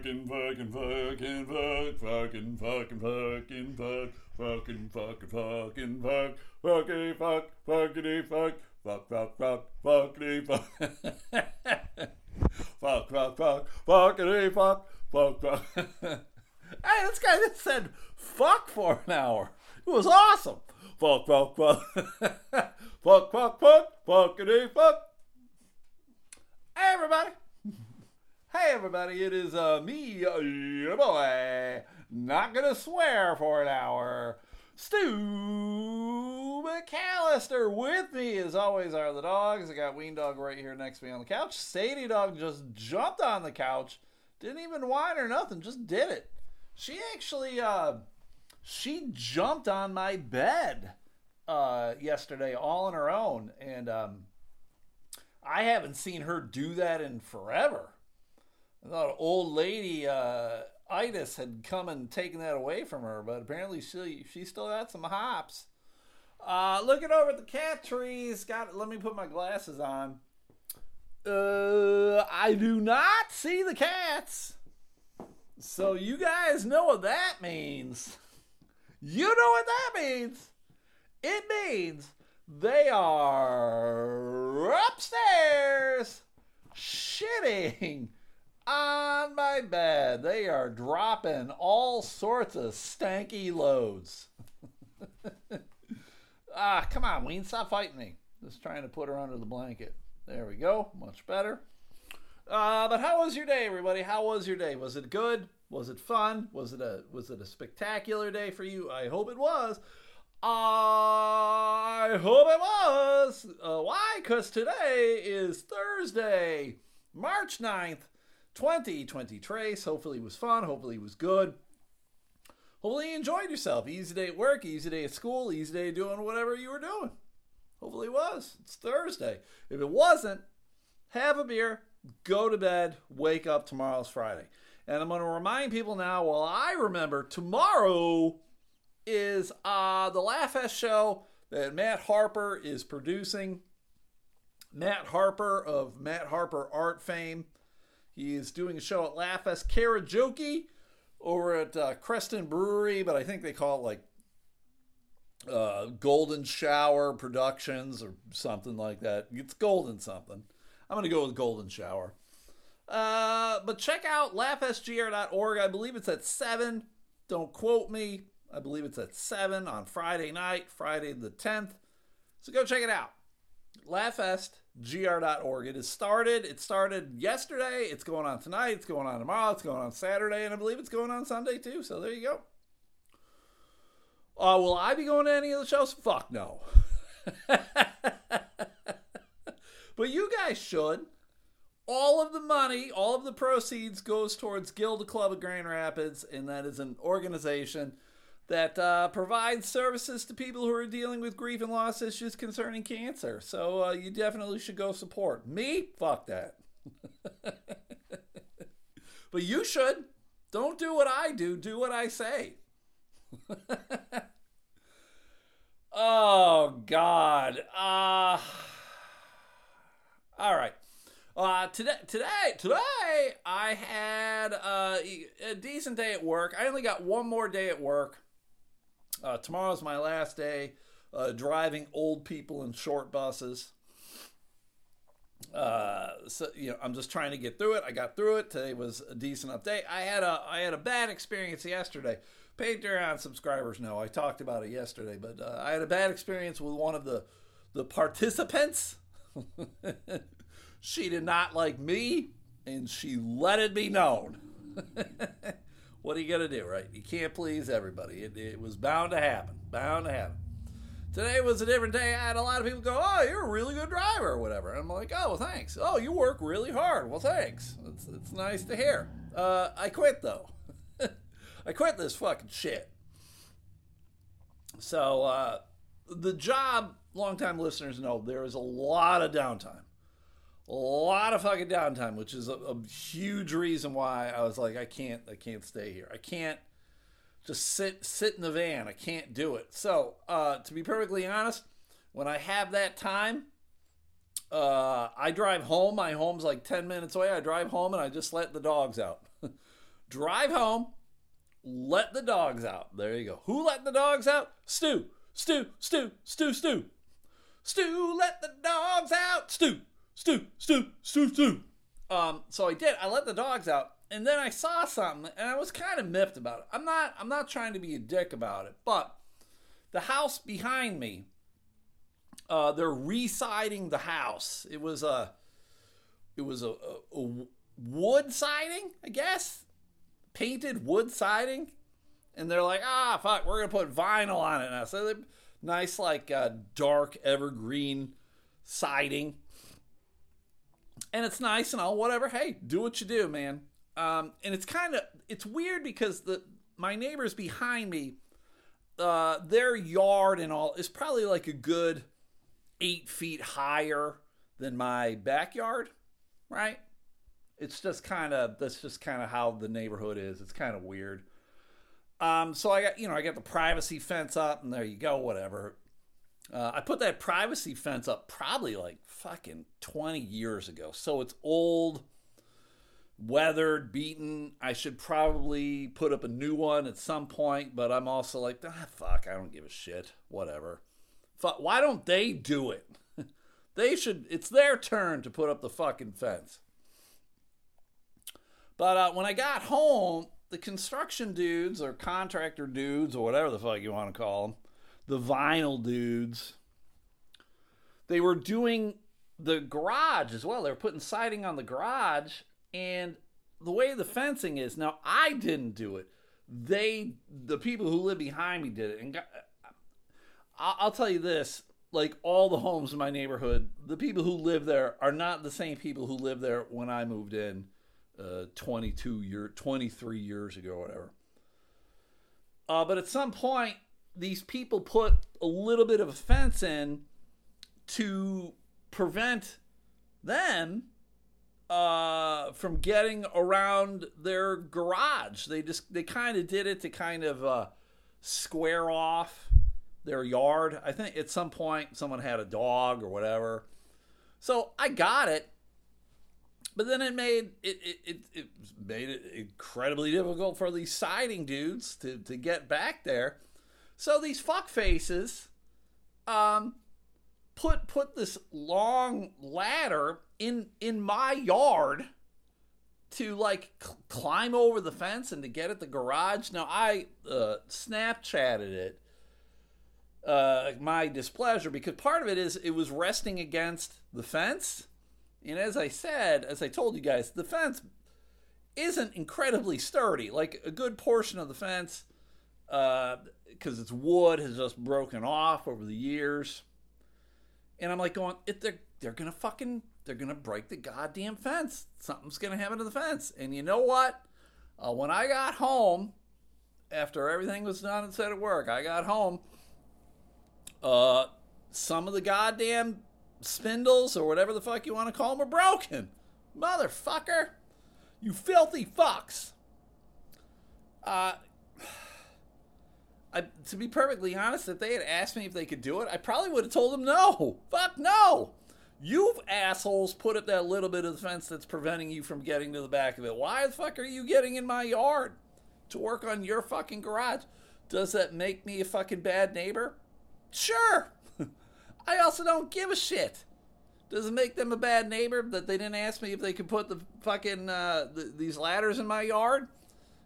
Fucking, fucking, fucking, fuck, fucking, fucking, fucking, fuck, fucking, fucking, fucking, fuck, fuckity, fuck, fuckity, fuck, fuck, fuck, fuck, fuckity, fuck, fuck, fuck, fuck, fuckity, fuck, fuck, fuck. Hey, this guy just said fuck for an hour. It was awesome. Fuck, fuck, fuck, fuck, fuck, fuck, fuckity, fuck. Hey, everybody. Hey everybody, it is uh, me, uh, your boy, not gonna swear for an hour. Stu McAllister with me as always are the dogs. I got Ween Dog right here next to me on the couch. Sadie Dog just jumped on the couch, didn't even whine or nothing, just did it. She actually, uh, she jumped on my bed uh, yesterday all on her own, and um, I haven't seen her do that in forever. I thought old lady uh, Itis had come and taken that away from her, but apparently she she still got some hops. Uh, looking over at the cat trees, got let me put my glasses on. Uh, I do not see the cats, so you guys know what that means. You know what that means. It means they are upstairs shitting on my bed. They are dropping all sorts of stanky loads. ah, come on, Ween, stop fighting me. Just trying to put her under the blanket. There we go. Much better. Uh, but how was your day, everybody? How was your day? Was it good? Was it fun? Was it a was it a spectacular day for you? I hope it was. I hope it was. Uh, why? Because today is Thursday, March 9th, 2020 Trace. Hopefully it was fun. Hopefully it was good. Hopefully you enjoyed yourself. Easy day at work, easy day at school, easy day doing whatever you were doing. Hopefully it was. It's Thursday. If it wasn't, have a beer, go to bed, wake up. Tomorrow's Friday. And I'm going to remind people now, while I remember, tomorrow is uh, the Laugh Fest show that Matt Harper is producing. Matt Harper of Matt Harper Art fame. He is doing a show at Laugh Fest Karajoke over at uh, Creston Brewery, but I think they call it like uh, Golden Shower Productions or something like that. It's Golden something. I'm going to go with Golden Shower. Uh, but check out laughsgr.org. I believe it's at 7. Don't quote me. I believe it's at 7 on Friday night, Friday the 10th. So go check it out. laughfestgr.org. It has started. It started yesterday. It's going on tonight. It's going on tomorrow. It's going on Saturday. And I believe it's going on Sunday too. So there you go. Uh, will I be going to any of the shows? Fuck no. but you guys should. All of the money, all of the proceeds goes towards Gilda Club of Grand Rapids, and that is an organization that uh, provides services to people who are dealing with grief and loss issues concerning cancer. So uh, you definitely should go support. Me? Fuck that. but you should. Don't do what I do, do what I say. oh, God. Uh, all right. Uh, today, today, today, I had uh, a decent day at work. I only got one more day at work. Uh, tomorrow's my last day uh, driving old people in short buses. Uh, so you know, I'm just trying to get through it. I got through it. Today was a decent update. I had a I had a bad experience yesterday. Patreon subscribers know I talked about it yesterday, but uh, I had a bad experience with one of the the participants. she did not like me, and she let it be known. what are you gonna do, right? You can't please everybody. It, it was bound to happen. Bound to happen. Today was a different day. I had a lot of people go, "Oh, you're a really good driver," or whatever. And I'm like, "Oh, well, thanks. Oh, you work really hard. Well, thanks. It's it's nice to hear." Uh, I quit though. I quit this fucking shit. So uh, the job, longtime listeners know, there is a lot of downtime a lot of fucking downtime, which is a, a, huge reason why I was like, I can't, I can't stay here. I can't just sit sit in the van. I can't do it. So, uh, to be perfectly honest, when I have that time, uh, I drive home. My home's like ten minutes away. I drive home and I just let the dogs out. drive home, let the dogs out. There you go. Who let the dogs out? Stu. Stu, Stu, Stu, Stu. Stu, let the dogs out. Stu, Stu, Stu, Stu, Stu. Um, so I did. I let the dogs out, and then I saw something, and I was kind of miffed about it. I'm not. I'm not trying to be a dick about it, but the house behind me, uh, they're residing the house. It was a, it was a, a, a wood siding, I guess, painted wood siding, and they're like, ah, fuck, we're gonna put vinyl on it now. So they nice, like uh, dark evergreen siding and it's nice and all whatever. Hey do what you do man. Um, and it's kind of it's weird because the my neighbors behind me uh, their yard and all is probably like a good eight feet higher than my backyard right? It's just kind of that's just kind of how the neighborhood is. It's kind of weird. Um, so i got you know i got the privacy fence up and there you go whatever uh, I put that privacy fence up probably like fucking 20 years ago. So it's old, weathered, beaten. I should probably put up a new one at some point, but I'm also like, ah, fuck, I don't give a shit. Whatever. Fuck, why don't they do it? they should, it's their turn to put up the fucking fence. But uh, when I got home, the construction dudes or contractor dudes or whatever the fuck you want to call them, the vinyl dudes. They were doing the garage as well. They were putting siding on the garage, and the way the fencing is now, I didn't do it. They, the people who live behind me, did it. And I'll tell you this: like all the homes in my neighborhood, the people who live there are not the same people who lived there when I moved in, uh, 22 year, 23 years ago, whatever. Uh, but at some point, these people put a little bit of a fence in to prevent them uh, from getting around their garage. They just they kind of did it to kind of uh, square off their yard. I think at some point someone had a dog or whatever. So I got it, but then it made it it, it, it made it incredibly difficult for these siding dudes to to get back there. So these fuck faces um, put put this long ladder in in my yard to like c- climb over the fence and to get at the garage. Now I uh, Snapchatted it, uh, my displeasure because part of it is it was resting against the fence, and as I said, as I told you guys, the fence isn't incredibly sturdy. Like a good portion of the fence because uh, its wood has just broken off over the years. And I'm like going, if they're they're gonna fucking they're gonna break the goddamn fence. Something's gonna happen to the fence. And you know what? Uh, when I got home, after everything was done and said at work, I got home. Uh, some of the goddamn spindles or whatever the fuck you want to call them are broken. Motherfucker, you filthy fucks. Uh, I, to be perfectly honest, if they had asked me if they could do it, I probably would have told them no. Fuck no. You assholes put up that little bit of the fence that's preventing you from getting to the back of it. Why the fuck are you getting in my yard to work on your fucking garage? Does that make me a fucking bad neighbor? Sure. I also don't give a shit. Does it make them a bad neighbor that they didn't ask me if they could put the fucking uh, the, these ladders in my yard,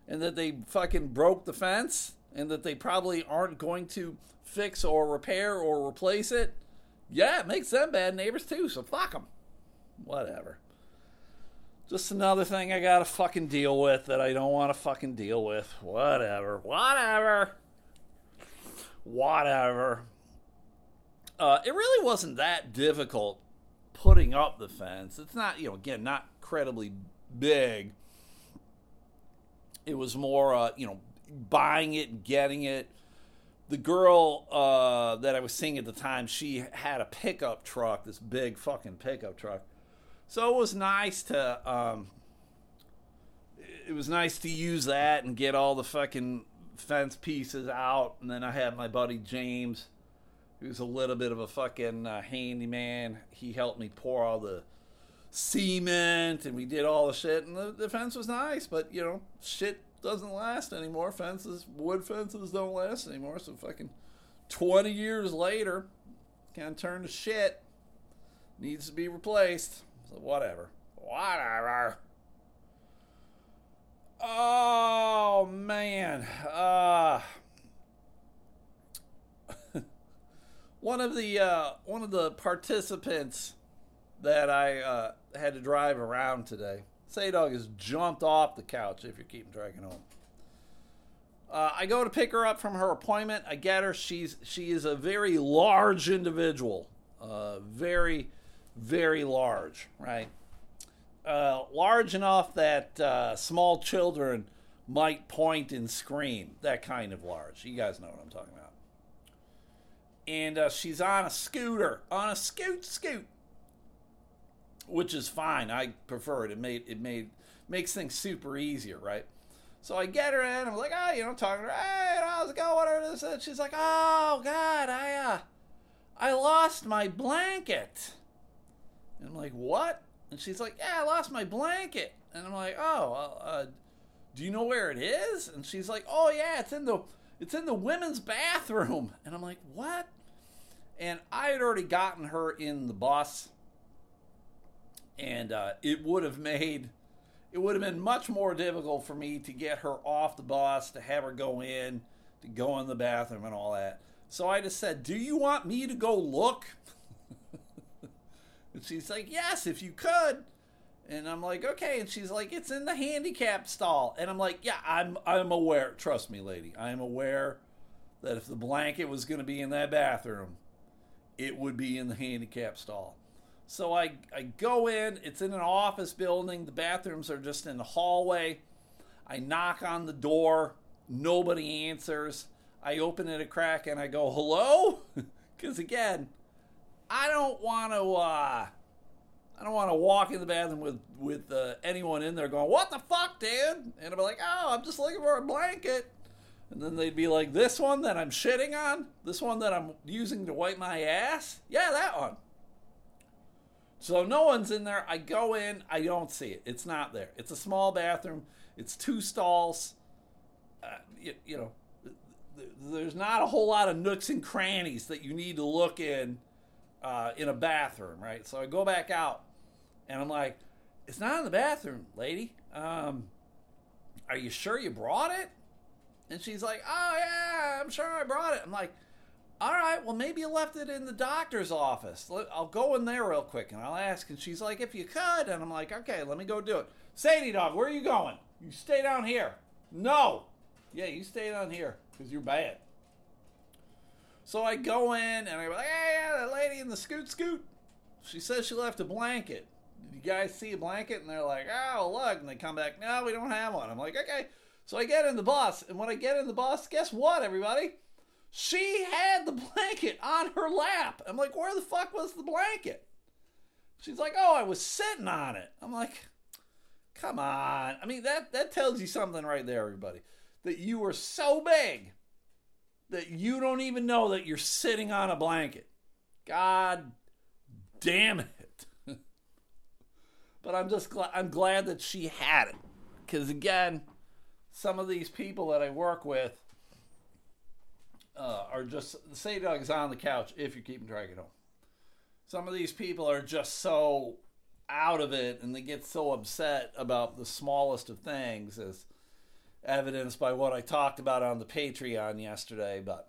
and that they fucking broke the fence? And that they probably aren't going to fix or repair or replace it, yeah, it makes them bad neighbors too, so fuck them. Whatever. Just another thing I gotta fucking deal with that I don't wanna fucking deal with. Whatever. Whatever. Whatever. Uh, it really wasn't that difficult putting up the fence. It's not, you know, again, not incredibly big. It was more, uh, you know, buying it, getting it. The girl uh, that I was seeing at the time, she had a pickup truck, this big fucking pickup truck. So it was nice to, um, it was nice to use that and get all the fucking fence pieces out. And then I had my buddy James, who's a little bit of a fucking uh, handyman. He helped me pour all the cement and we did all the shit and the, the fence was nice, but you know, shit doesn't last anymore. Fences, wood fences don't last anymore. So fucking 20 years later, of turned to shit. Needs to be replaced. So whatever. Whatever. Oh man. Uh one of the uh, one of the participants that I uh, had to drive around today. Say dog has jumped off the couch if you're keeping track at home. Uh, I go to pick her up from her appointment. I get her. She's she is a very large individual, uh, very, very large, right? Uh, large enough that uh, small children might point and scream. That kind of large. You guys know what I'm talking about. And uh, she's on a scooter, on a scoot, scoot which is fine. I prefer it. It made it made makes things super easier, right? So I get her in. I'm like, ah, oh, you know, talking to her. Hey, how's it going? Whatever this is. She's like, oh God, I uh, I lost my blanket. And I'm like, what? And she's like, yeah, I lost my blanket. And I'm like, oh, uh, do you know where it is? And she's like, oh yeah, it's in the it's in the women's bathroom. And I'm like, what? And I had already gotten her in the bus and uh, it would have made it would have been much more difficult for me to get her off the bus, to have her go in, to go in the bathroom, and all that. So I just said, "Do you want me to go look?" and she's like, "Yes, if you could." And I'm like, "Okay." And she's like, "It's in the handicap stall." And I'm like, "Yeah, I'm I'm aware. Trust me, lady. I am aware that if the blanket was going to be in that bathroom, it would be in the handicap stall." So I, I go in, it's in an office building, the bathrooms are just in the hallway. I knock on the door, nobody answers. I open it a crack and I go, hello? Because again, I don't want to. Uh, I don't want to walk in the bathroom with with uh, anyone in there going, "What the fuck, dude?" And be like, "Oh, I'm just looking for a blanket." And then they'd be like, "This one that I'm shitting on, this one that I'm using to wipe my ass, yeah, that one." So no one's in there. I go in, I don't see it. It's not there. It's a small bathroom. It's two stalls. Uh, you, you, know, there's not a whole lot of nooks and crannies that you need to look in uh, in a bathroom, right? So I go back out, and I'm like, "It's not in the bathroom, lady. Um, are you sure you brought it?" And she's like, "Oh yeah, I'm sure I brought it." I'm like, all right, well, maybe you left it in the doctor's office. I'll go in there real quick and I'll ask. And she's like, if you could. And I'm like, okay, let me go do it. Sadie dog, where are you going? You stay down here. No. Yeah, you stay down here because you're bad. So I go in and I'm like, hey, yeah, that lady in the scoot scoot. She says she left a blanket. Did you guys see a blanket? And they're like, oh, look. And they come back, no, we don't have one. I'm like, okay. So I get in the bus. And when I get in the bus, guess what, everybody? She had the blanket on her lap. I'm like, where the fuck was the blanket? She's like, oh, I was sitting on it. I'm like, come on. I mean, that, that tells you something right there, everybody. That you were so big that you don't even know that you're sitting on a blanket. God damn it. but I'm just glad I'm glad that she had it. Cause again, some of these people that I work with uh, are just say dog is on the couch if you're keeping track at home. Some of these people are just so out of it and they get so upset about the smallest of things as evidenced by what I talked about on the Patreon yesterday, but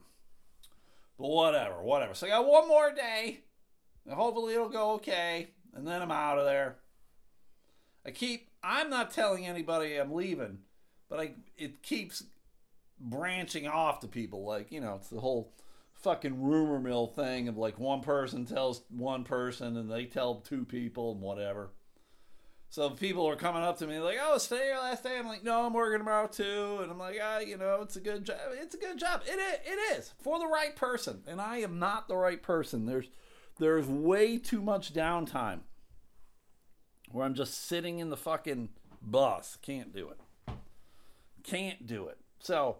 but whatever, whatever. So I got one more day. And hopefully it'll go okay. And then I'm out of there. I keep I'm not telling anybody I'm leaving, but I it keeps branching off to people. Like, you know, it's the whole fucking rumor mill thing of like one person tells one person and they tell two people and whatever. So people are coming up to me like, "Oh, stay your last day." I'm like, "No, I'm working tomorrow too." And I'm like, "Ah, you know, it's a good job. It's a good job. It is, it is for the right person." And I am not the right person. There's there's way too much downtime where I'm just sitting in the fucking bus. Can't do it. Can't do it. So,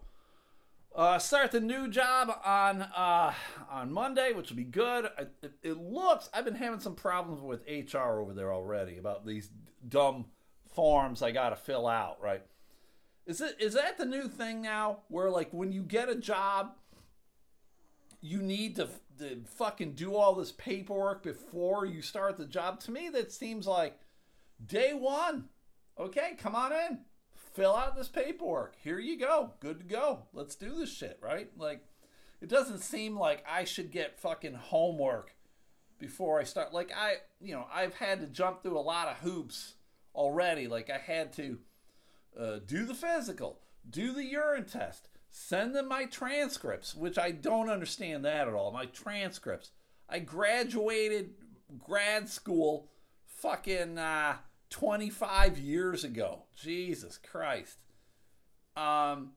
Uh, start the new job on uh, on Monday, which will be good. I, it, it looks I've been having some problems with HR over there already about these dumb forms I got to fill out. Right? Is it is that the new thing now? Where like when you get a job, you need to, to fucking do all this paperwork before you start the job. To me, that seems like day one. Okay, come on in fill out this paperwork. Here you go. Good to go. Let's do this shit, right? Like, it doesn't seem like I should get fucking homework before I start. Like, I, you know, I've had to jump through a lot of hoops already. Like, I had to uh, do the physical, do the urine test, send them my transcripts, which I don't understand that at all. My transcripts. I graduated grad school fucking. Uh, 25 years ago. Jesus Christ. Um,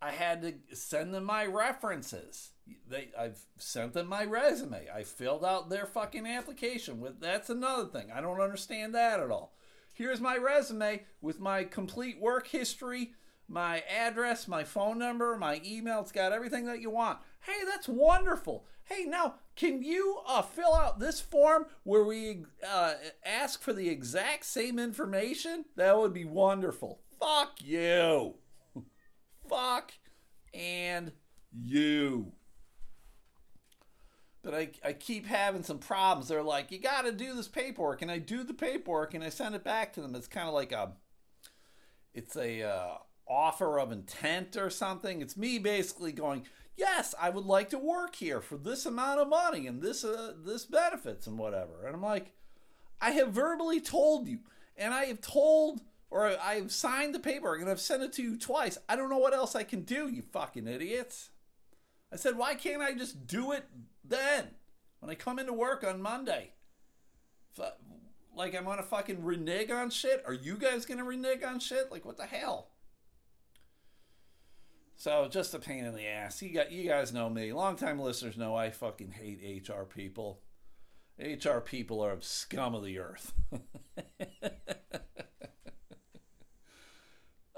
I had to send them my references. They, I've sent them my resume. I filled out their fucking application. With that's another thing. I don't understand that at all. Here's my resume with my complete work history, my address, my phone number, my email. It's got everything that you want. Hey, that's wonderful. Hey, now, can you uh, fill out this form where we uh, ask for the exact same information? That would be wonderful. Fuck you. Fuck and you. But I, I keep having some problems. They're like, you got to do this paperwork. And I do the paperwork and I send it back to them. It's kind of like a, it's a uh, offer of intent or something. It's me basically going, yes, I would like to work here for this amount of money and this uh, this benefits and whatever. And I'm like, I have verbally told you, and I have told or I've signed the paper and I've sent it to you twice. I don't know what else I can do, you fucking idiots. I said, why can't I just do it then when I come into work on Monday? Like I'm gonna fucking renege on shit? Are you guys gonna renege on shit? Like what the hell? So just a pain in the ass. You got you guys know me. Longtime listeners know I fucking hate HR people. HR people are scum of the earth.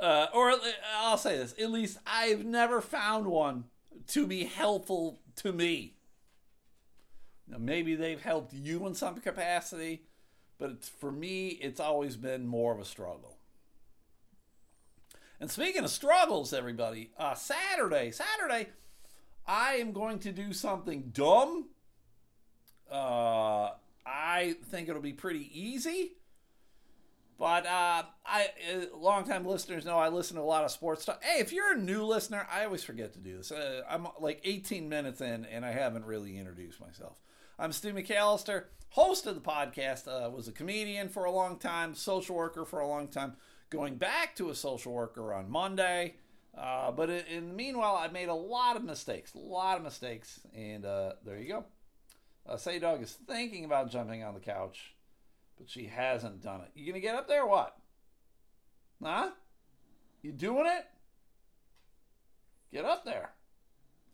uh, or I'll say this: at least I've never found one to be helpful to me. Now, maybe they've helped you in some capacity, but for me, it's always been more of a struggle. And speaking of struggles, everybody, uh, Saturday, Saturday, I am going to do something dumb. Uh, I think it'll be pretty easy. But uh, I, uh, longtime listeners know I listen to a lot of sports stuff. Hey, if you're a new listener, I always forget to do this. Uh, I'm like 18 minutes in, and I haven't really introduced myself. I'm Stu McAllister, host of the podcast. Uh, was a comedian for a long time, social worker for a long time going back to a social worker on Monday. Uh, but in, the meanwhile, I made a lot of mistakes, a lot of mistakes, and uh, there you go. Uh, Say Dog is thinking about jumping on the couch, but she hasn't done it. You gonna get up there? what? Huh? You doing it? Get up there.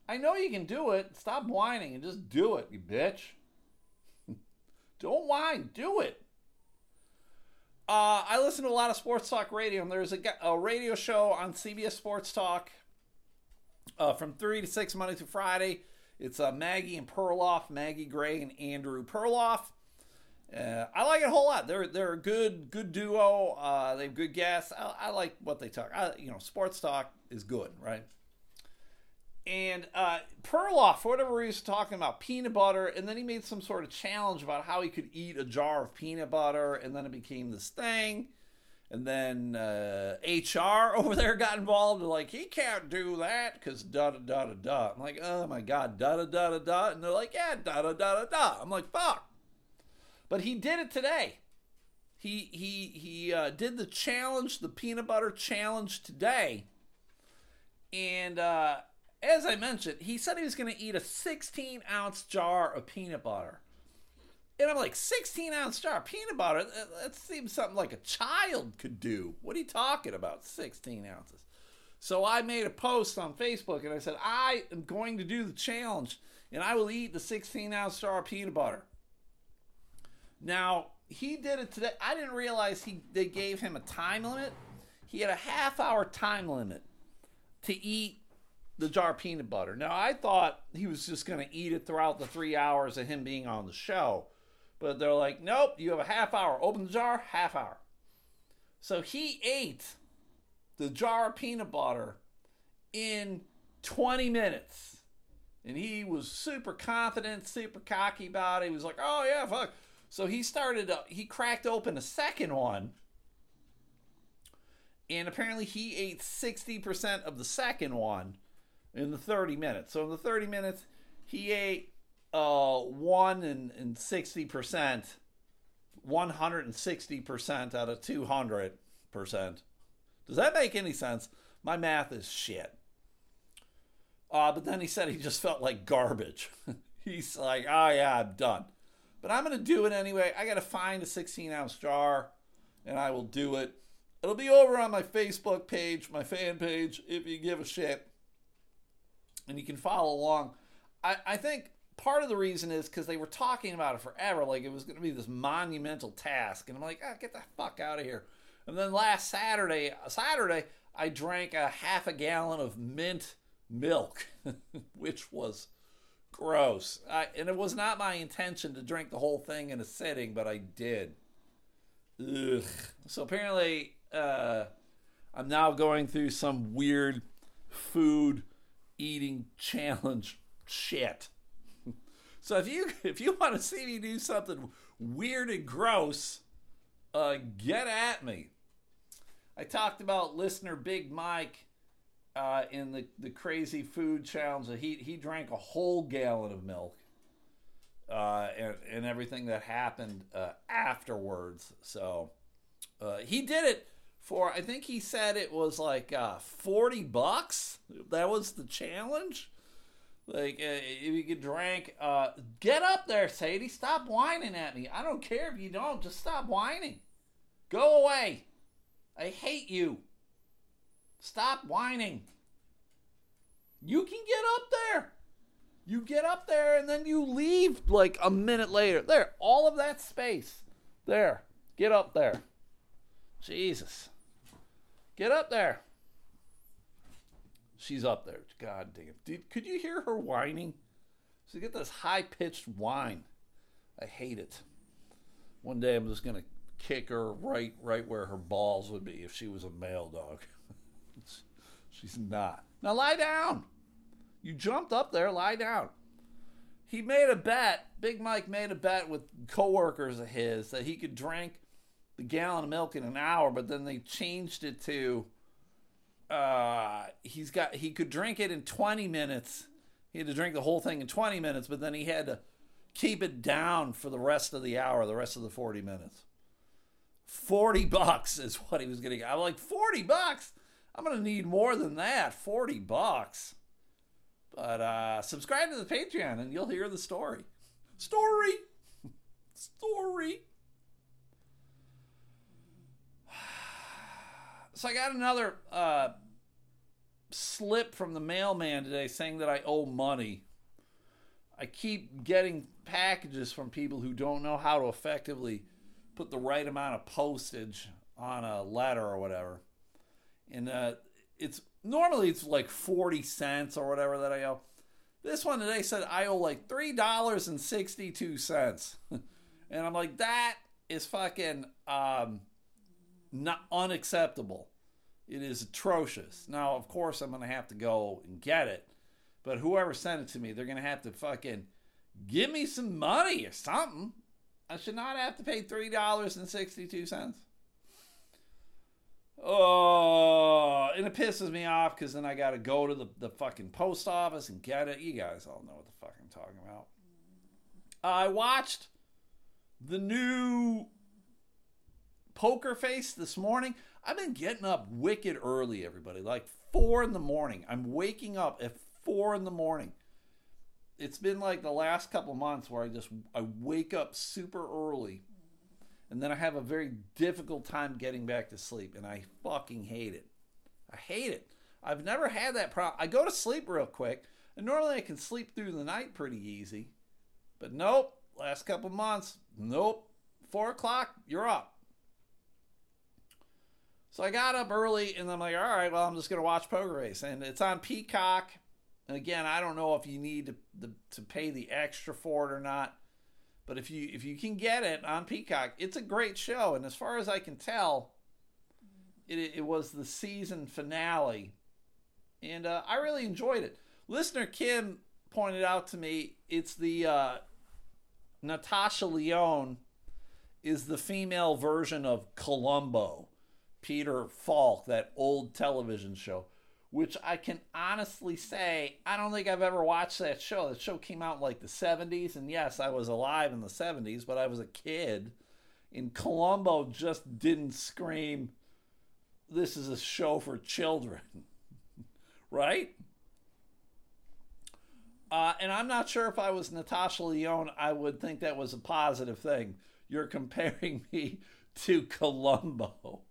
I know you can do it. Stop whining and just do it, you bitch. Don't whine. Do it. Uh, I listen to a lot of sports talk radio, and there's a, a radio show on CBS Sports Talk uh, from 3 to 6 Monday through Friday. It's uh, Maggie and Perloff, Maggie Gray and Andrew Perloff. Uh, I like it a whole lot. They're they're a good good duo. Uh, they have good guests. I, I, like what they talk. I, you know, sports talk is good, right? And uh, Perloff, for whatever reason, talking about peanut butter, and then he made some sort of challenge about how he could eat a jar of peanut butter, and then it became this thing. And then uh, HR over there got involved, and like he can't do that because da da da da da. I'm like, oh my god, da da da da da, and they're like, yeah, da da da da da. I'm like, fuck. But he did it today. He he he uh, did the challenge, the peanut butter challenge today, and. uh as I mentioned, he said he was going to eat a 16 ounce jar of peanut butter. And I'm like, 16 ounce jar of peanut butter? That, seems something like a child could do. What are you talking about, 16 ounces? So I made a post on Facebook and I said, I am going to do the challenge and I will eat the 16 ounce jar of peanut butter. Now, he did it today. I didn't realize he they gave him a time limit. He had a half hour time limit to eat the jar of peanut butter. Now, I thought he was just going to eat it throughout the three hours of him being on the show. But they're like, nope, you have a half hour. Open the jar, half hour. So he ate the jar of peanut butter in 20 minutes. And he was super confident, super cocky about it. He was like, oh, yeah, fuck. So he started, uh, he cracked open a second one. And apparently he ate 60% of the second one in the 30 minutes. So in the 30 minutes, he ate uh, 1 and, and 60%, 160% out of 200%. Does that make any sense? My math is shit. Uh, but then he said he just felt like garbage. He's like, oh yeah, I'm done. But I'm going to do it anyway. I got to find a 16 ounce jar and I will do it. It'll be over on my Facebook page, my fan page, if you give a shit. And you can follow along. I, I think part of the reason is because they were talking about it forever. Like it was going to be this monumental task. And I'm like, ah, get the fuck out of here. And then last Saturday, Saturday, I drank a half a gallon of mint milk, which was gross. I, and it was not my intention to drink the whole thing in a sitting, but I did. Ugh. So apparently, uh, I'm now going through some weird food eating challenge shit. so if you if you want to see me do something weird and gross, uh, get at me. I talked about listener Big Mike uh, in the, the crazy food challenge. He he drank a whole gallon of milk, uh, and and everything that happened uh, afterwards. So uh, he did it for. I think he said it was like uh, forty bucks. That was the challenge. Like uh, if you could drink, get up there, Sadie. Stop whining at me. I don't care if you don't. Just stop whining. Go away. I hate you. Stop whining. You can get up there. You get up there and then you leave like a minute later. There, all of that space. There. Get up there. Jesus. Get up there. She's up there. God damn. Did, could you hear her whining? She get this high pitched whine. I hate it. One day I'm just gonna kick her right right where her balls would be if she was a male dog. She's not. Now lie down. You jumped up there, lie down. He made a bet. Big Mike made a bet with coworkers of his that he could drink the gallon of milk in an hour, but then they changed it to uh, he's got he could drink it in 20 minutes. He had to drink the whole thing in 20 minutes, but then he had to keep it down for the rest of the hour, the rest of the 40 minutes. 40 bucks is what he was getting. I'm like, 40 bucks? I'm to need more than that. 40 bucks. But uh, subscribe to the Patreon and you'll hear the story. Story! story! So I got another uh, slip from the mailman today saying that I owe money. I keep getting packages from people who don't know how to effectively put the right amount of postage on a letter or whatever. And uh, it's normally it's like 40 cents or whatever that I owe. This one today said I owe like $3.62. and I'm like, that is fucking um, not unacceptable. It is atrocious. Now, of course, I'm going to have to go and get it. But whoever sent it to me, they're going to have to fucking give me some money or something. I should not have to pay $3.62. Oh, and it pisses me off because then I got to go to the, the fucking post office and get it. You guys all know what the fuck I'm talking about. I watched the new Poker Face this morning. I've been getting up wicked early, everybody, like four in the morning. I'm waking up at four in the morning it's been like the last couple months where I just I wake up super early and then I have a very difficult time getting back to sleep and I fucking hate it. I hate it. I've never had that problem. I go to sleep real quick and normally I can sleep through the night pretty easy. But nope, last couple months, nope. Four o'clock, you're up. So I got up early and I'm like, all right, well, I'm just going to watch Poker Face. And it's on Peacock And again, I don't know if you need to, the, to pay the extra for it or not. But if you if you can get it on Peacock, it's a great show. And as far as I can tell, it, it was the season finale, and uh, I really enjoyed it. Listener Kim pointed out to me it's the uh, Natasha Lyonne is the female version of Columbo, Peter Falk, that old television show which I can honestly say I don't think I've ever watched that show. That show came out in like the 70s, and yes, I was alive in the 70s, but I was a kid. And Columbo just didn't scream, This is a show for children, right? Uh, and I'm not sure if I was Natasha Lyonne, I would think that was a positive thing. You're comparing me to Columbo.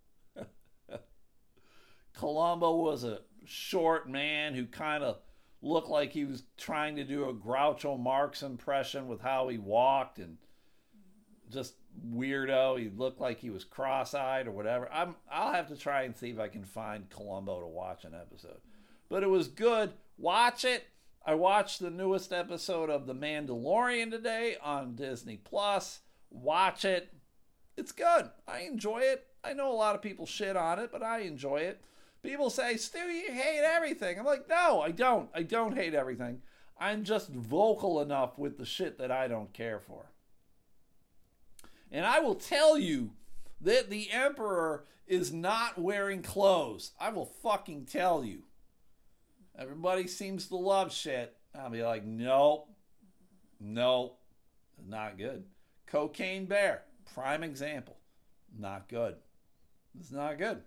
Columbo was a short man who kind of looked like he was trying to do a Groucho Marx impression with how he walked and just weirdo. He looked like he was cross-eyed or whatever. I'm I'll have to try and see if I can find Columbo to watch an episode. But it was good. Watch it. I watched the newest episode of The Mandalorian today on Disney Plus. Watch it. It's good. I enjoy it. I know a lot of people shit on it, but I enjoy it. People say, Stu, you hate everything. I'm like, no, I don't. I don't hate everything. I'm just vocal enough with the shit that I don't care for. And I will tell you that the Emperor is not wearing clothes. I will fucking tell you. Everybody seems to love shit. I'll be like, nope, nope, not good. Cocaine Bear, prime example. Not good. It's not good.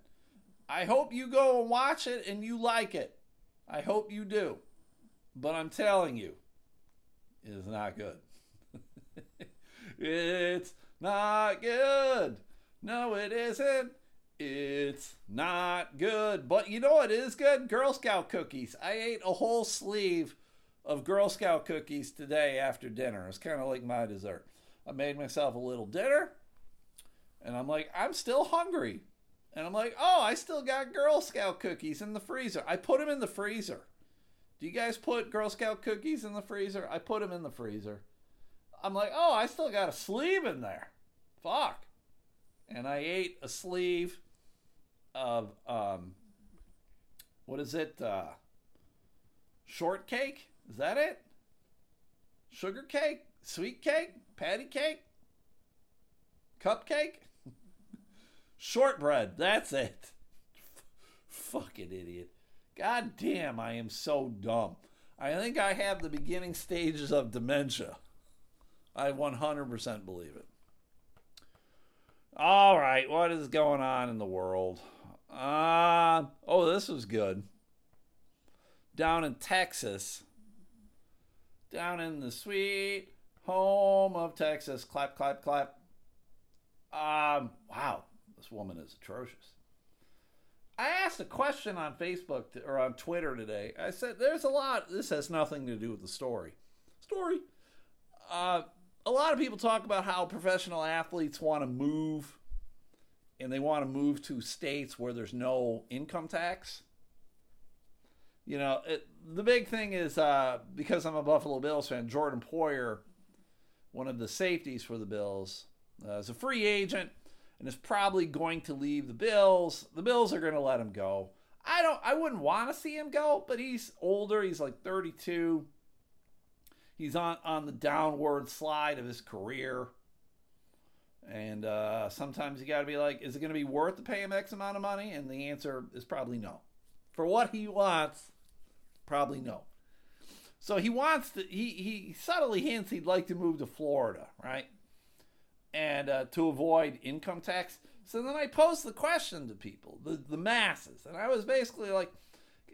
I hope you go and watch it and you like it. I hope you do. But I'm telling you, it is not good. it's not good. No, it isn't. It's not good. But you know what is good? Girl Scout cookies. I ate a whole sleeve of Girl Scout cookies today after dinner. It's kind of like my dessert. I made myself a little dinner, and I'm like, I'm still hungry. And I'm like, oh, I still got Girl Scout cookies in the freezer. I put them in the freezer. Do you guys put Girl Scout cookies in the freezer? I put them in the freezer. I'm like, oh, I still got a sleeve in there. Fuck. And I ate a sleeve of, um, what is it? Uh, shortcake? Is that it? Sugar cake? Sweet cake? Patty cake? Cupcake? Shortbread. That's it. Fucking idiot. God damn, I am so dumb. I think I have the beginning stages of dementia. I 100% believe it. All right, what is going on in the world? Uh, oh, this was good. Down in Texas, down in the sweet home of Texas, clap, clap, clap. Um, wow, this woman is atrocious. I asked a question on Facebook to, or on Twitter today. I said, "There's a lot. This has nothing to do with the story. Story. Uh, a lot of people talk about how professional athletes want to move, and they want to move to states where there's no income tax. You know, it, the big thing is uh, because I'm a Buffalo Bills fan. Jordan Poyer, one of the safeties for the Bills, uh, is a free agent and is probably going to leave the Bills. The Bills are going to let him go. I don't I wouldn't want to see him go, but he's older, he's like 32. He's on on the downward slide of his career. And uh, sometimes you got to be like, is it going to be worth to pay him X amount of money? And the answer is probably no. For what he wants, probably no. So he wants to. He he subtly hints he'd like to move to Florida, right? And uh, to avoid income tax. So then I posed the question to people, the, the masses, and I was basically like,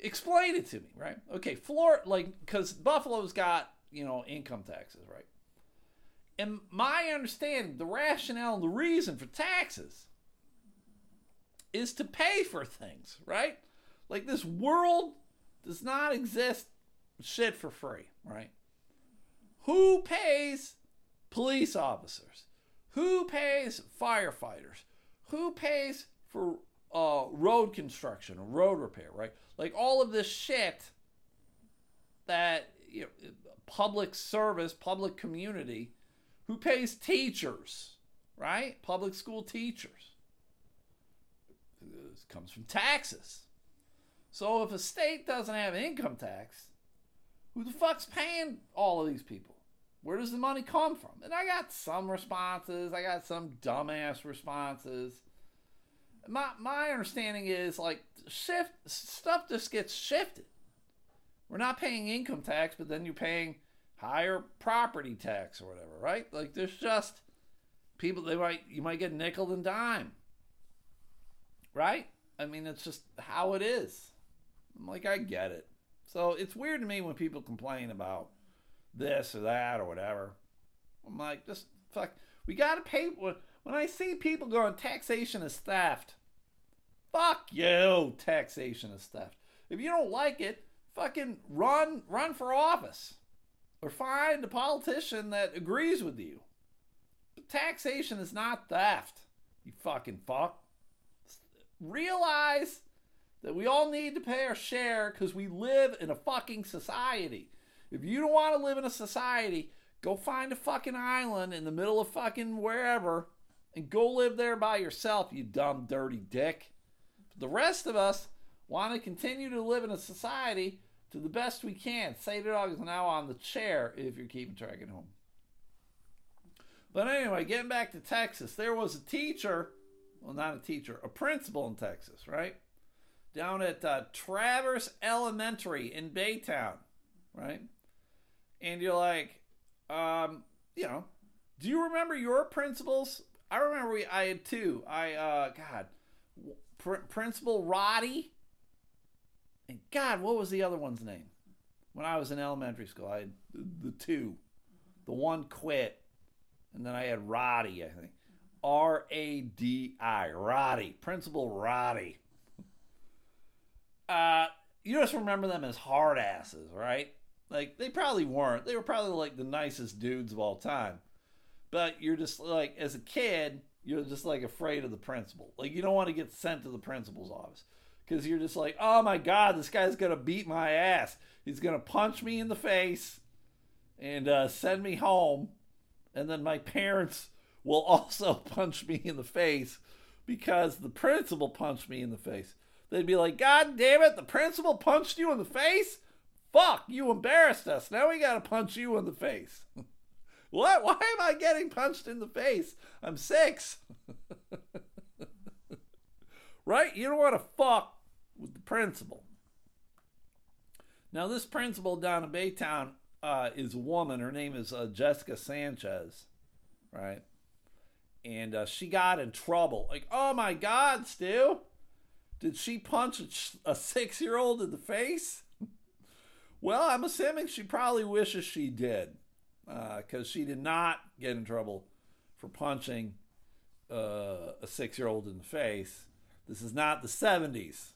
explain it to me, right? Okay, Florida, like, because Buffalo's got, you know, income taxes, right? And my understanding, the rationale and the reason for taxes is to pay for things, right? Like, this world does not exist shit for free, right? Who pays police officers? Who pays firefighters? Who pays for uh, road construction, road repair, right? Like all of this shit that you know, public service, public community, who pays teachers, right? Public school teachers. This comes from taxes. So if a state doesn't have an income tax, who the fuck's paying all of these people? Where does the money come from? And I got some responses. I got some dumbass responses. My my understanding is like shift stuff just gets shifted. We're not paying income tax, but then you're paying higher property tax or whatever, right? Like there's just people they might you might get nickel and dime. Right? I mean it's just how it is. I'm like I get it. So it's weird to me when people complain about this or that or whatever. I'm like, just fuck. We gotta pay. When I see people going, taxation is theft. Fuck you, taxation is theft. If you don't like it, fucking run, run for office, or find a politician that agrees with you. But taxation is not theft. You fucking fuck. Realize that we all need to pay our share because we live in a fucking society. If you don't want to live in a society, go find a fucking island in the middle of fucking wherever and go live there by yourself, you dumb, dirty dick. The rest of us want to continue to live in a society to the best we can. Say the dog is now on the chair if you're keeping track at home. But anyway, getting back to Texas, there was a teacher, well, not a teacher, a principal in Texas, right? Down at uh, Traverse Elementary in Baytown, right? And you're like, um, you know, do you remember your principals? I remember we, I had two. I, uh, God, Pr- Principal Roddy. And God, what was the other one's name? When I was in elementary school, I had the, the two. The one quit. And then I had Roddy, I think. R A D I, Roddy, Principal Roddy. Uh, you just remember them as hard asses, right? Like they probably weren't. They were probably like the nicest dudes of all time. But you're just like as a kid, you're just like afraid of the principal. Like you don't want to get sent to the principal's office because you're just like, oh my god, this guy's gonna beat my ass. He's gonna punch me in the face and uh, send me home, and then my parents will also punch me in the face because the principal punched me in the face. They'd be like, God damn it, the principal punched you in the face? Fuck, you embarrassed us. Now we gotta punch you in the face. what? Why am I getting punched in the face? I'm six. right? You don't want to fuck with the principal. Now, this principal down in Baytown uh, is a woman. Her name is uh, Jessica Sanchez, right? And uh, she got in trouble. Like, oh my God, Stu, did she punch a, a six year old in the face? Well, I'm assuming she probably wishes she did because uh, she did not get in trouble for punching uh, a six year old in the face. This is not the 70s.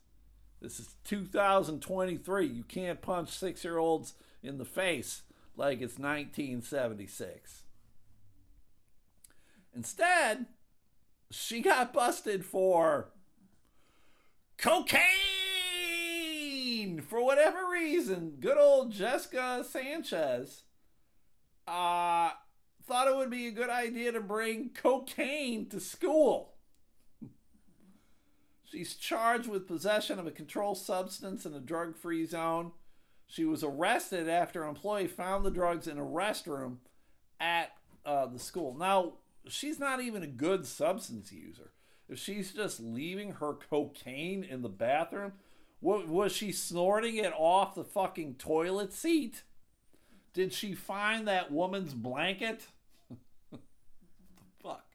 This is 2023. You can't punch six year olds in the face like it's 1976. Instead, she got busted for cocaine for whatever reason. Good old Jessica Sanchez uh, thought it would be a good idea to bring cocaine to school. She's charged with possession of a controlled substance in a drug free zone. She was arrested after an employee found the drugs in a restroom at uh, the school. Now, she's not even a good substance user if she's just leaving her cocaine in the bathroom, what was she snorting it off the fucking toilet seat? Did she find that woman's blanket? the fuck.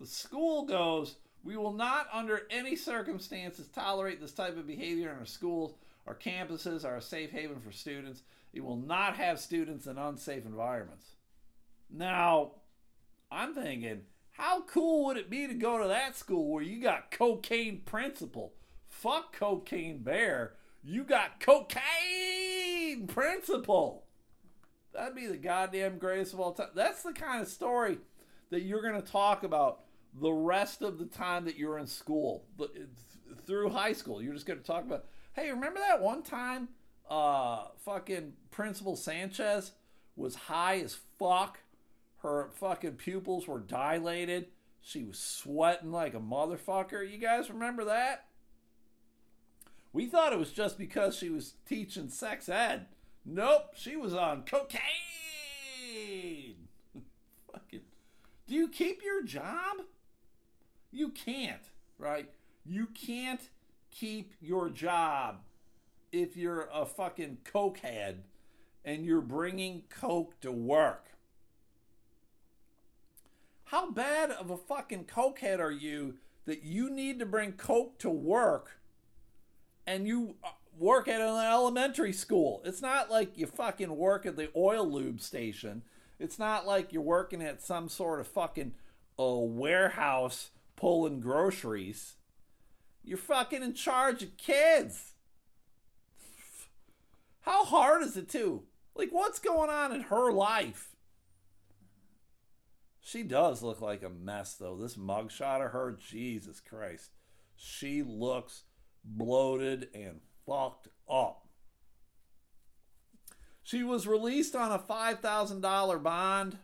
The school goes, we will not under any circumstances tolerate this type of behavior in our schools. Our campuses are a safe haven for students. It will not have students in unsafe environments. Now, I'm thinking, how cool would it be to go to that school where you got cocaine principal? Fuck cocaine bear. You got cocaine principal. That'd be the goddamn greatest of all time. That's the kind of story that you're going to talk about the rest of the time that you're in school, through high school. You're just going to talk about, hey, remember that one time uh, fucking Principal Sanchez was high as fuck. Her fucking pupils were dilated. She was sweating like a motherfucker. You guys remember that? We thought it was just because she was teaching sex ed. Nope, she was on cocaine. fucking. Do you keep your job? You can't, right? You can't keep your job if you're a fucking cokehead and you're bringing coke to work. How bad of a fucking cokehead are you that you need to bring coke to work and you uh, work at an elementary school? It's not like you fucking work at the oil lube station. It's not like you're working at some sort of fucking uh, warehouse pulling groceries. You're fucking in charge of kids. How hard is it to? Like, what's going on in her life? She does look like a mess, though. This mugshot of her, Jesus Christ. She looks bloated and fucked up. She was released on a $5,000 bond.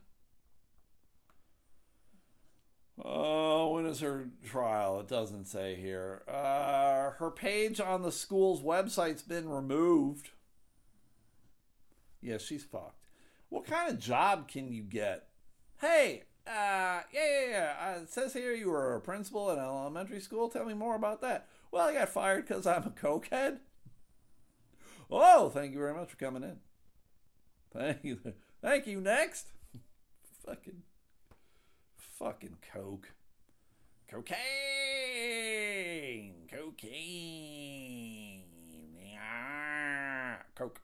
Oh, when is her trial? It doesn't say here. Uh, her page on the school's website's been removed. Yeah, she's fucked. What kind of job can you get? Hey, uh, yeah, yeah, yeah. Uh, it says here you were a principal at an elementary school. Tell me more about that. Well, I got fired because I'm a cokehead. Oh, thank you very much for coming in. Thank you. Thank you. Next. fucking, fucking coke. Cocaine. Cocaine. Yeah. Coke.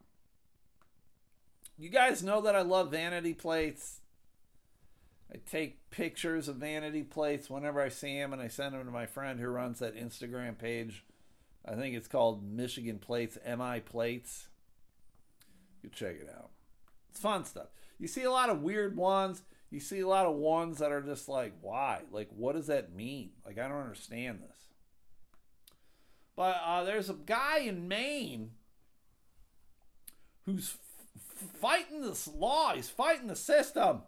You guys know that I love vanity plates. I take pictures of vanity plates whenever I see them, and I send them to my friend who runs that Instagram page. I think it's called Michigan Plates, MI Plates. You check it out. It's fun stuff. You see a lot of weird ones. You see a lot of ones that are just like, why? Like, what does that mean? Like, I don't understand this. But uh, there's a guy in Maine who's f- fighting this law. He's fighting the system.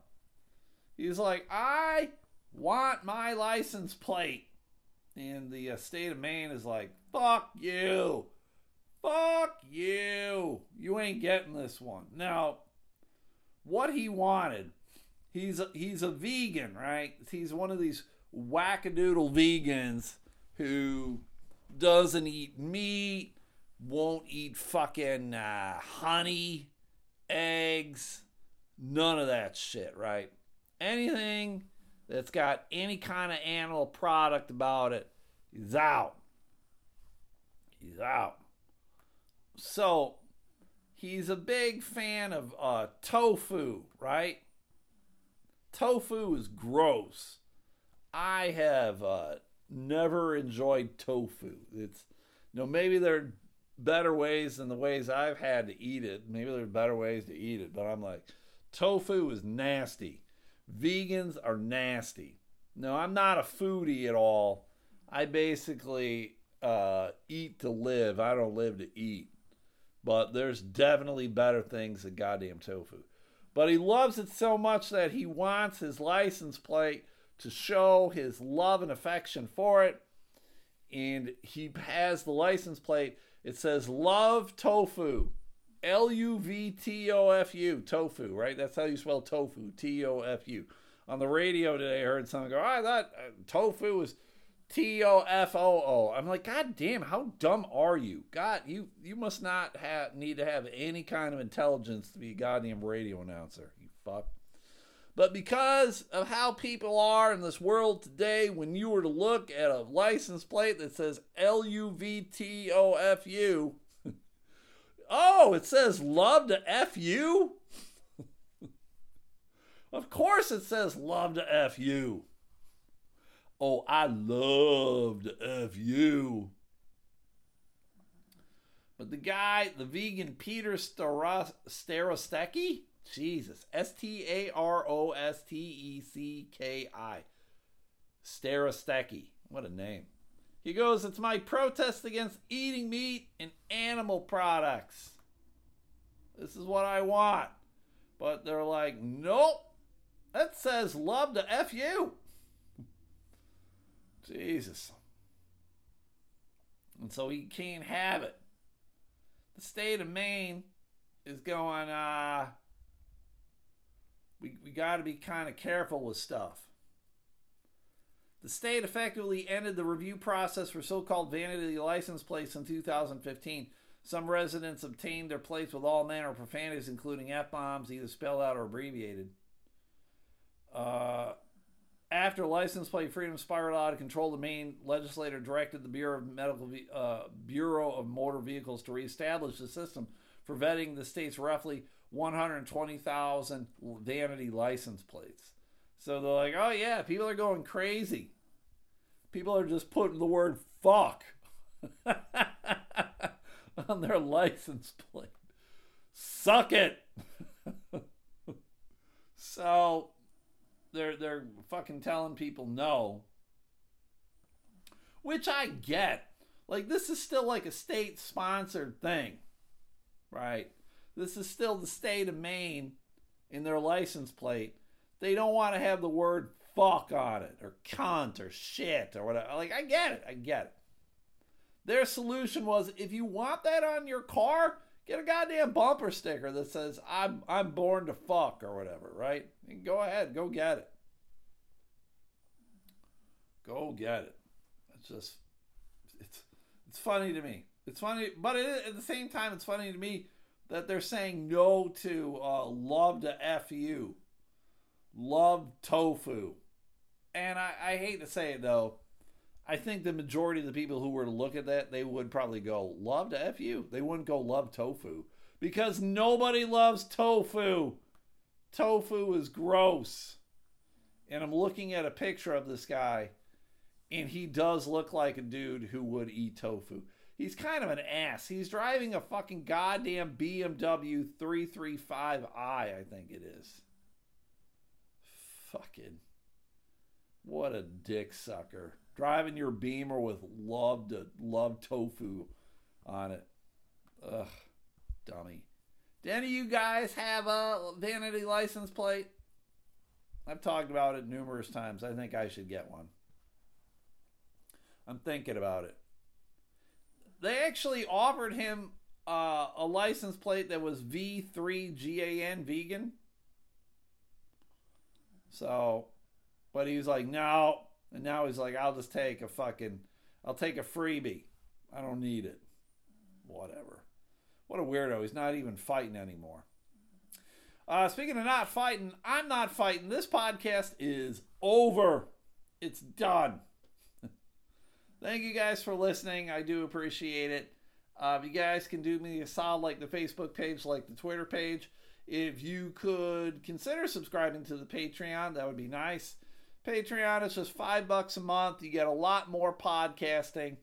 He's like, I want my license plate. And the uh, state of Maine is like, fuck you. Fuck you. You ain't getting this one. Now, what he wanted, he's a, he's a vegan, right? He's one of these wackadoodle vegans who doesn't eat meat, won't eat fucking uh, honey, eggs, none of that shit, right? Anything that's got any kind of animal product about it, he's out. He's out. So he's a big fan of uh, tofu, right? Tofu is gross. I have uh, never enjoyed tofu. It's you know maybe there are better ways than the ways I've had to eat it. Maybe there are better ways to eat it, but I'm like tofu is nasty. Vegans are nasty. No, I'm not a foodie at all. I basically uh, eat to live. I don't live to eat. But there's definitely better things than goddamn tofu. But he loves it so much that he wants his license plate to show his love and affection for it. And he has the license plate. It says love tofu. L U V T O F U, tofu, right? That's how you spell tofu, T O F U. On the radio today, I heard someone go, I thought uh, tofu was T O F O O. I'm like, God damn, how dumb are you? God, you you must not have need to have any kind of intelligence to be a goddamn radio announcer, you fuck. But because of how people are in this world today, when you were to look at a license plate that says L U V T O F U, Oh, it says love to F you? of course it says love to F you. Oh, I love to F you. But the guy, the vegan Peter Starostecki, Jesus, S T A R O S T E C K I, Starostecki, what a name. He goes, It's my protest against eating meat and animal products. This is what I want. But they're like, nope. That says love to F you. Jesus. And so he can't have it. The state of Maine is going, uh, we, we got to be kind of careful with stuff. The state effectively ended the review process for so called vanity license plates in 2015. Some residents obtained their plates with all manner of profanities, including F bombs, either spelled out or abbreviated. Uh, after license plate freedom spiraled out of control, the Maine legislator directed the Bureau of Medical uh, Bureau of Motor Vehicles to reestablish the system for vetting the state's roughly 120,000 vanity license plates. So they're like, oh yeah, people are going crazy. People are just putting the word fuck on their license plate. Suck it. so they're they're fucking telling people no. Which I get. Like this is still like a state sponsored thing. Right? This is still the state of Maine in their license plate. They don't want to have the word fuck on it or cunt or shit or whatever. Like, I get it. I get it. Their solution was if you want that on your car, get a goddamn bumper sticker that says I'm I'm born to fuck or whatever, right? And go ahead, go get it. Go get it. It's just it's it's funny to me. It's funny, but it, at the same time, it's funny to me that they're saying no to uh, love to f you, love tofu, and I, I hate to say it though, I think the majority of the people who were to look at that, they would probably go, love to F you. They wouldn't go love tofu. Because nobody loves tofu. Tofu is gross. And I'm looking at a picture of this guy, and he does look like a dude who would eat tofu. He's kind of an ass. He's driving a fucking goddamn BMW 335i, I think it is. Fucking what a dick sucker. Driving your beamer with love to love tofu on it. Ugh, dummy. Do any of you guys have a vanity license plate? I've talked about it numerous times. I think I should get one. I'm thinking about it. They actually offered him uh, a license plate that was V3GAN vegan. So but he was like, no. And now he's like, I'll just take a fucking, I'll take a freebie. I don't need it. Whatever. What a weirdo. He's not even fighting anymore. Uh, speaking of not fighting, I'm not fighting. This podcast is over. It's done. Thank you guys for listening. I do appreciate it. Uh, you guys can do me a solid, like the Facebook page, like the Twitter page, if you could consider subscribing to the Patreon, that would be nice. Patreon is just five bucks a month. You get a lot more podcasting.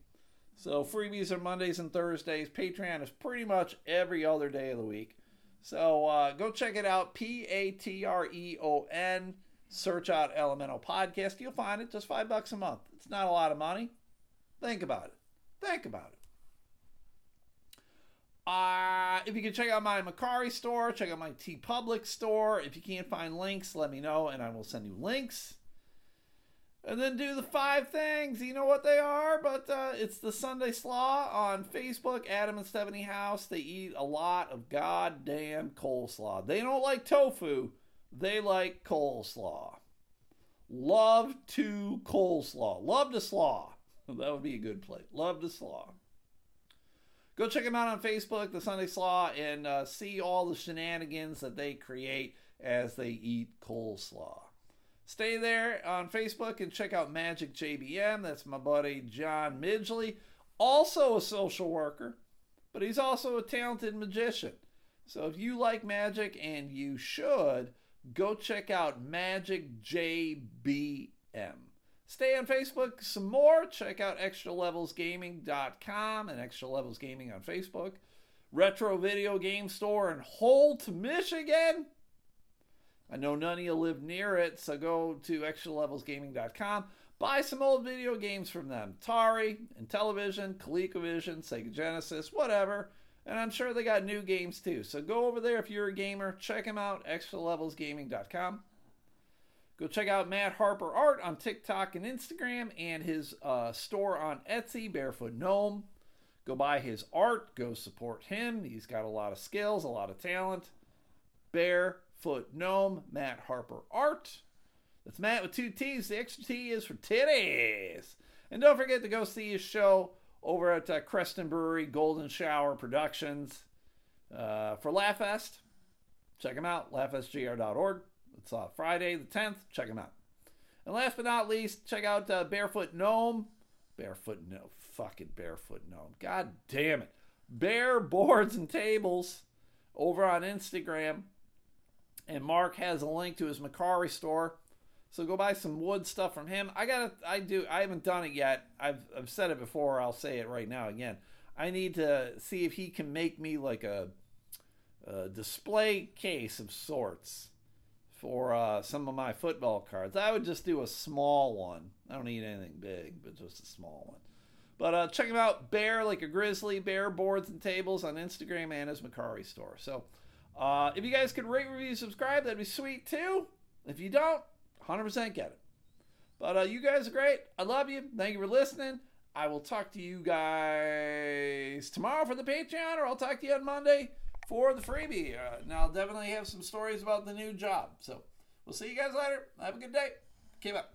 So freebies are Mondays and Thursdays. Patreon is pretty much every other day of the week. So uh, go check it out. P A T R E O N. Search out Elemental Podcast. You'll find it. Just five bucks a month. It's not a lot of money. Think about it. Think about it. Uh, if you can check out my Mercari store, check out my T TeePublic store. If you can't find links, let me know and I will send you links and then do the five things. You know what they are, but uh, it's the Sunday Slaw on Facebook. Adam and Stephanie House. They eat a lot of goddamn coleslaw. They don't like tofu. They like coleslaw. Love to coleslaw. Love to slaw. That would be a good plate. Love to slaw. Go check them out on Facebook, the Sunday Slaw, and uh, see all the shenanigans that they create as they eat coleslaw. Stay there on Facebook and check out Magic JBM. That's my buddy John Midgley, also a social worker, but he's also a talented magician. So if you like magic, and you should, go check out Magic JBM. Stay on Facebook some more. Check out extralevelsgaming.com and Extra Levels Gaming on Facebook. Retro Video Game Store in Holt, Michigan. I know none of you live near it, so go to extralevelsgaming.com. Buy some old video games from them. Atari, Intellivision, ColecoVision, Sega Genesis, whatever. And I'm sure they got new games too. So go over there if you're a gamer, check them out, extralevelsgaming.com. Go check out Matt Harper Art on TikTok and Instagram and his uh, store on Etsy, Barefoot Gnome. Go buy his art, go support him. He's got a lot of skills, a lot of talent. Barefoot Gnome, Matt Harper Art. That's Matt with two T's. The extra T is for titties. And don't forget to go see his show over at uh, Creston Brewery, Golden Shower Productions uh, for LaughFest. Check him out, laughsgr.org. It's uh, Friday the 10th. Check them out. And last but not least, check out uh, Barefoot Gnome. Barefoot Gnome. Fucking Barefoot Gnome. God damn it. Bear Boards and Tables over on Instagram. And Mark has a link to his Mercari store. So go buy some wood stuff from him. I gotta, I do, I haven't done it yet. I've, I've said it before. I'll say it right now again. I need to see if he can make me like a, a display case of sorts for uh, some of my football cards. I would just do a small one. I don't need anything big, but just a small one. But uh, check him out, Bear like a Grizzly, Bear Boards and Tables on Instagram and his Mercari store. So uh, if you guys could rate, review, subscribe, that'd be sweet too. If you don't, 100% get it. But uh, you guys are great. I love you. Thank you for listening. I will talk to you guys tomorrow for the Patreon, or I'll talk to you on Monday for the freebie. Uh, now, I'll definitely have some stories about the new job. So we'll see you guys later. Have a good day. Keep up.